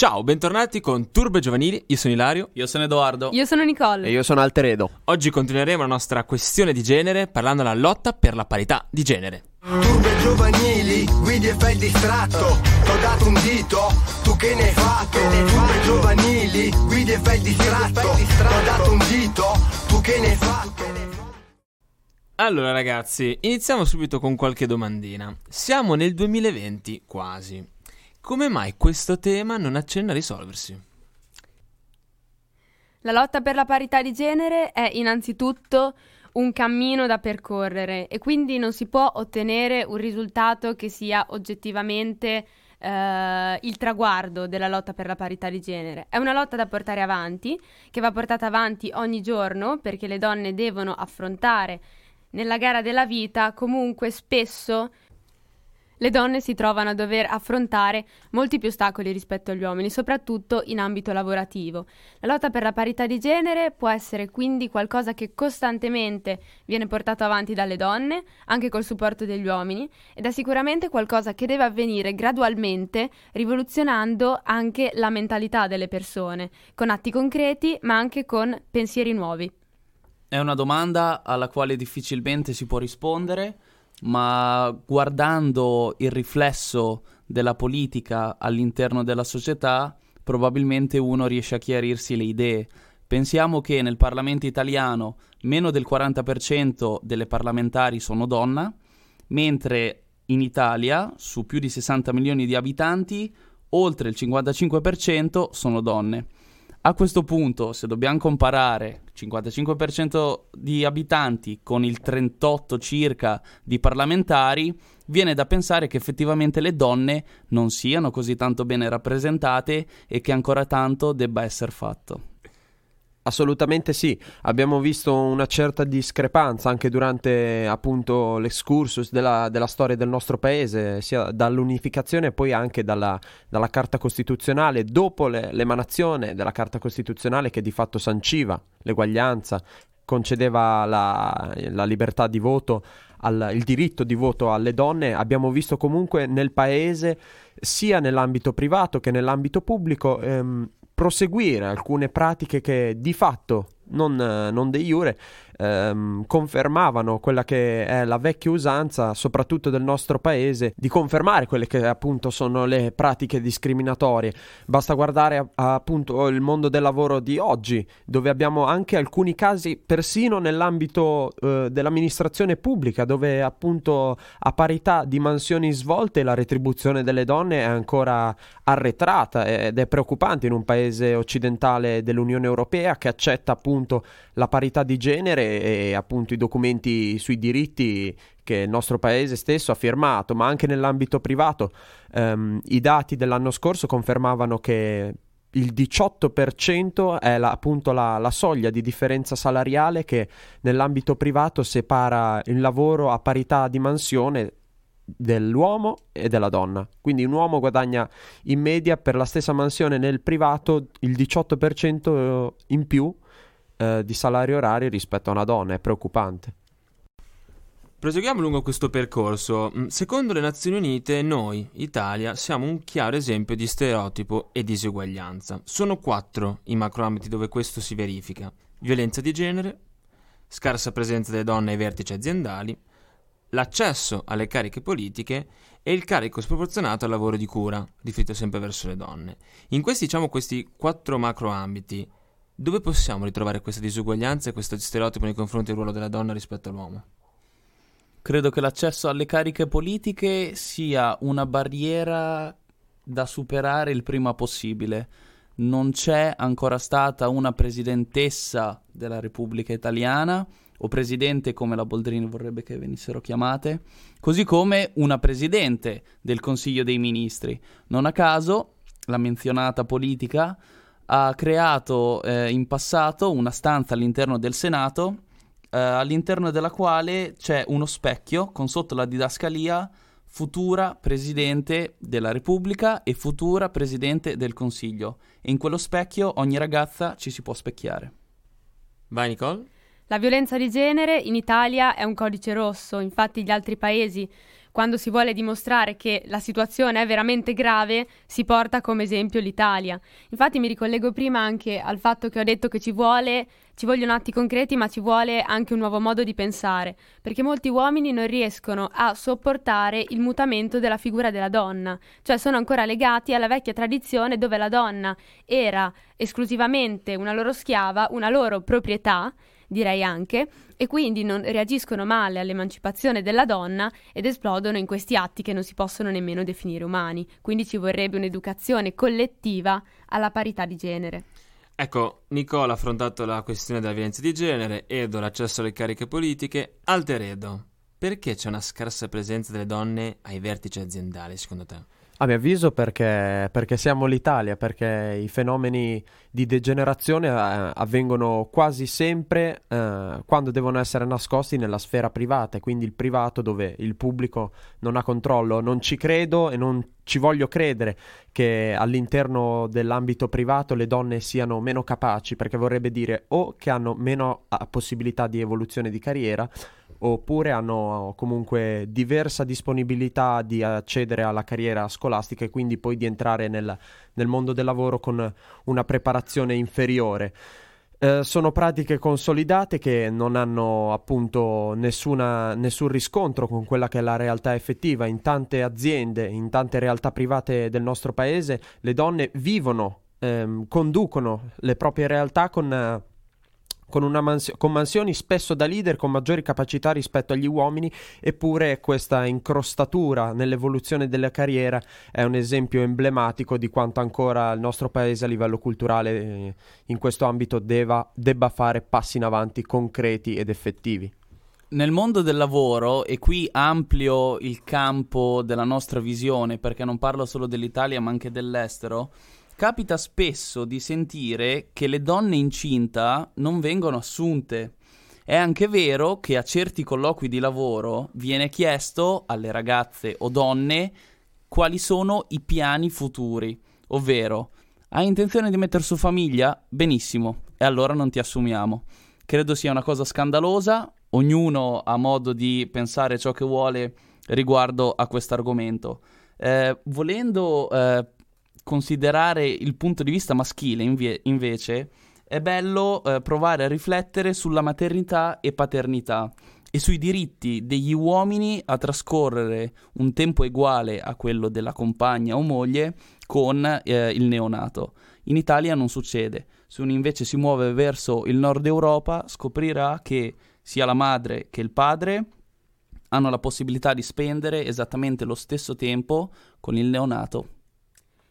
Ciao, bentornati con Turbe Giovanili, io sono Ilario. Io sono Edoardo. Io sono Nicole. E io sono Alteredo. Oggi continueremo la nostra questione di genere parlando della lotta per la parità di genere. Turbe giovanili, guidi e fai il distratto T'ho dato un dito, tu che ne hai fatto? Turbe giovanili, guidi e fai il distratto T'ho dato un dito, tu che ne hai fatto? Allora ragazzi, iniziamo subito con qualche domandina. Siamo nel 2020, quasi. Come mai questo tema non accenna a risolversi? La lotta per la parità di genere è innanzitutto un cammino da percorrere e quindi non si può ottenere un risultato che sia oggettivamente eh, il traguardo della lotta per la parità di genere. È una lotta da portare avanti, che va portata avanti ogni giorno perché le donne devono affrontare nella gara della vita comunque spesso le donne si trovano a dover affrontare molti più ostacoli rispetto agli uomini, soprattutto in ambito lavorativo. La lotta per la parità di genere può essere quindi qualcosa che costantemente viene portato avanti dalle donne, anche col supporto degli uomini, ed è sicuramente qualcosa che deve avvenire gradualmente, rivoluzionando anche la mentalità delle persone, con atti concreti, ma anche con pensieri nuovi. È una domanda alla quale difficilmente si può rispondere ma guardando il riflesso della politica all'interno della società, probabilmente uno riesce a chiarirsi le idee. Pensiamo che nel Parlamento italiano meno del 40% delle parlamentari sono donna, mentre in Italia, su più di 60 milioni di abitanti, oltre il 55% sono donne. A questo punto, se dobbiamo comparare 55% di abitanti con il 38 circa di parlamentari, viene da pensare che effettivamente le donne non siano così tanto bene rappresentate e che ancora tanto debba essere fatto. Assolutamente sì, abbiamo visto una certa discrepanza anche durante appunto l'excursus della, della storia del nostro paese, sia dall'unificazione e poi anche dalla, dalla Carta Costituzionale, dopo le, l'emanazione della Carta Costituzionale che di fatto sanciva l'eguaglianza, concedeva la, la libertà di voto, al, il diritto di voto alle donne, abbiamo visto comunque nel paese, sia nell'ambito privato che nell'ambito pubblico, ehm, proseguire alcune pratiche che di fatto, non, non de jure, ehm, confermavano quella che è la vecchia usanza, soprattutto del nostro paese, di confermare quelle che appunto sono le pratiche discriminatorie. Basta guardare a, appunto il mondo del lavoro di oggi, dove abbiamo anche alcuni casi persino nell'ambito eh, dell'amministrazione pubblica, dove appunto a parità di mansioni svolte la retribuzione delle donne è ancora arretrata ed è preoccupante in un paese occidentale dell'Unione Europea che accetta appunto la parità di genere e appunto i documenti sui diritti che il nostro paese stesso ha firmato, ma anche nell'ambito privato. Um, I dati dell'anno scorso confermavano che il 18% è la, appunto la, la, soglia di differenza salariale che nell'ambito privato separa il lavoro a parità di mansione dell'uomo e della donna. Quindi un uomo guadagna in media per la stessa mansione nel privato il 18% in più eh, di salario orario rispetto a una donna, è preoccupante. Proseguiamo lungo questo percorso. Mm, secondo le Nazioni Unite, noi, Italia, siamo un chiaro esempio di stereotipo e diseguaglianza. Sono quattro i macroambiti dove questo si verifica: violenza di genere, scarsa presenza delle donne ai vertici aziendali, l'accesso alle cariche politiche e il carico sproporzionato al lavoro di cura, riferito sempre verso le donne. In questi, diciamo, questi quattro macroambiti, dove possiamo ritrovare questa disuguaglianza e questo stereotipo nei confronti del ruolo della donna rispetto all'uomo? Credo che l'accesso alle cariche politiche sia una barriera da superare il prima possibile. Non c'è ancora stata una presidentessa della Repubblica Italiana o presidente come la Boldrini vorrebbe che venissero chiamate, così come una presidente del Consiglio dei Ministri. Non a caso la menzionata politica ha creato eh, in passato una stanza all'interno del Senato, eh, all'interno della quale c'è uno specchio con sotto la didascalia futura Presidente della Repubblica e futura Presidente del Consiglio. E in quello specchio ogni ragazza ci si può specchiare. Vai Nicole. La violenza di genere in Italia è un codice rosso, infatti gli altri paesi quando si vuole dimostrare che la situazione è veramente grave, si porta come esempio l'Italia. Infatti mi ricollego prima anche al fatto che ho detto che ci vuole ci vogliono atti concreti, ma ci vuole anche un nuovo modo di pensare, perché molti uomini non riescono a sopportare il mutamento della figura della donna, cioè sono ancora legati alla vecchia tradizione dove la donna era esclusivamente una loro schiava, una loro proprietà, direi anche, e quindi non reagiscono male all'emancipazione della donna ed esplodono in questi atti che non si possono nemmeno definire umani. Quindi ci vorrebbe un'educazione collettiva alla parità di genere. Ecco, Nicola ha affrontato la questione della violenza di genere, Edo l'accesso alle cariche politiche, Alteredo. Perché c'è una scarsa presenza delle donne ai vertici aziendali, secondo te? A mio avviso perché, perché siamo l'Italia, perché i fenomeni di degenerazione eh, avvengono quasi sempre eh, quando devono essere nascosti nella sfera privata, e quindi il privato dove il pubblico non ha controllo. Non ci credo e non ci voglio credere che all'interno dell'ambito privato le donne siano meno capaci, perché vorrebbe dire o che hanno meno ah, possibilità di evoluzione di carriera oppure hanno comunque diversa disponibilità di accedere alla carriera scolastica e quindi poi di entrare nel, nel mondo del lavoro con una preparazione inferiore. Eh, sono pratiche consolidate che non hanno appunto nessuna, nessun riscontro con quella che è la realtà effettiva. In tante aziende, in tante realtà private del nostro paese, le donne vivono, ehm, conducono le proprie realtà con con, mansio- con, mansioni spesso da leader con maggiori capacità rispetto agli uomini, eppure questa incrostatura nell'evoluzione della carriera è un esempio emblematico di quanto ancora il nostro paese a livello culturale eh, in questo ambito deva, debba fare passi in avanti concreti ed effettivi. Nel mondo del lavoro, e qui amplio il campo della nostra visione perché non parlo solo dell'Italia ma anche dell'estero, capita spesso di sentire che le donne incinta non vengono assunte. È anche vero che a certi colloqui di lavoro viene chiesto alle ragazze o donne quali sono i piani futuri, ovvero hai intenzione di mettere su famiglia? Benissimo, e allora non ti assumiamo. Credo sia una cosa scandalosa, ognuno ha modo di pensare ciò che vuole riguardo a questo argomento. Eh, volendo eh, considerare il punto di vista maschile invie- invece è bello eh, provare a riflettere sulla maternità e paternità e sui diritti degli uomini a trascorrere un tempo uguale a quello della compagna o moglie con eh, il neonato. In Italia non succede. Se uno invece si muove verso il nord Europa scoprirà che sia la madre che il padre hanno la possibilità di spendere esattamente lo stesso tempo con il neonato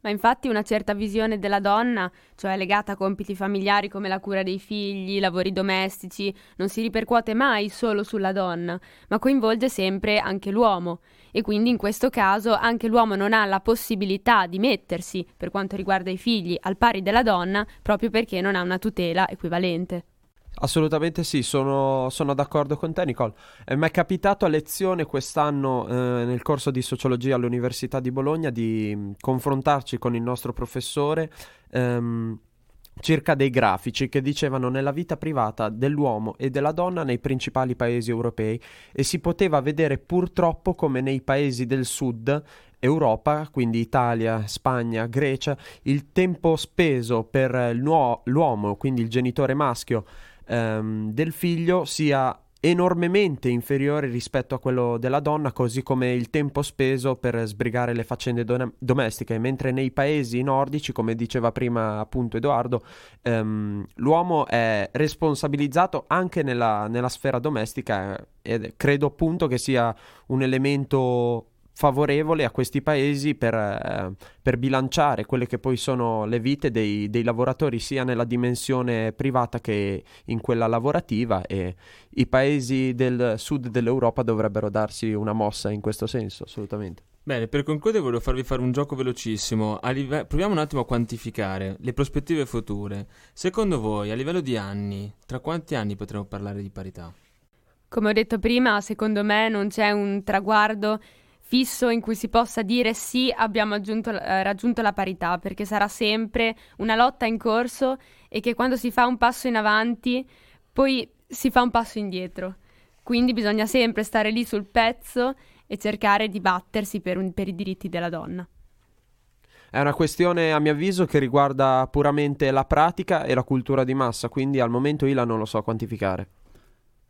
ma infatti una certa visione della donna, cioè legata a compiti familiari come la cura dei figli, lavori domestici, non si ripercuote mai solo sulla donna, ma coinvolge sempre anche l'uomo. E quindi in questo caso anche l'uomo non ha la possibilità di mettersi, per quanto riguarda i figli, al pari della donna, proprio perché non ha una tutela equivalente. Assolutamente sì, sono, sono, d'accordo con te Nicole. Eh, mi è capitato a lezione quest'anno eh, nel corso di sociologia all'Università di Bologna di mh, confrontarci con il nostro professore ehm, circa dei grafici che dicevano nella vita privata dell'uomo e della donna nei principali paesi europei e si poteva vedere purtroppo come nei paesi del sud Europa, quindi Italia, Spagna, Grecia, il tempo speso per l'uomo, quindi il genitore maschio, ehm, del figlio sia enormemente inferiore rispetto a quello della donna, così come il tempo speso per sbrigare le faccende do- domestiche, mentre nei paesi nordici, come diceva prima appunto Edoardo, ehm, l'uomo è responsabilizzato anche nella, nella sfera domestica e credo appunto che sia un elemento favorevole a questi paesi per, eh, per, bilanciare quelle che poi sono le vite dei, dei, lavoratori sia nella dimensione privata che in quella lavorativa e i paesi del sud dell'Europa dovrebbero darsi una mossa in questo senso, assolutamente. Bene, per concludere voglio farvi fare un gioco velocissimo. Live... Proviamo un attimo a quantificare le prospettive future. Secondo voi, a livello di anni, tra quanti anni potremo parlare di parità? Come ho detto prima, secondo me non c'è un traguardo fisso in cui si possa dire sì, abbiamo aggiunto, eh, raggiunto la parità, perché sarà sempre una lotta in corso e che quando si fa un passo in avanti, poi si fa un passo indietro. Quindi bisogna sempre stare lì sul pezzo e cercare di battersi per, un, per i diritti della donna. È una questione, a mio avviso, che riguarda puramente la pratica e la cultura di massa, quindi al momento io la non lo so quantificare.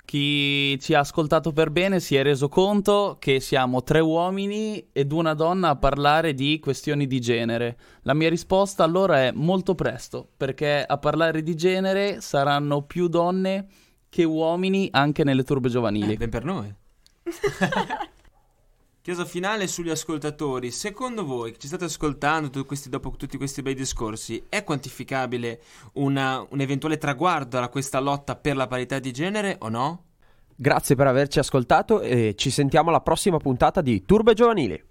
Chi ci ha ascoltato per bene si è reso conto che siamo tre uomini ed una donna a parlare di questioni di genere. La mia risposta allora è molto presto, perché a parlare di genere saranno più donne che uomini anche nelle turbe giovanili. Eh, ben per noi. Chiedo finale sugli ascoltatori. Secondo voi, che ci state ascoltando questi, dopo tutti questi bei discorsi, è quantificabile una, un eventuale traguardo a questa lotta per la parità di genere o no? Grazie per averci ascoltato e ci sentiamo alla prossima puntata di Turbe Giovanili.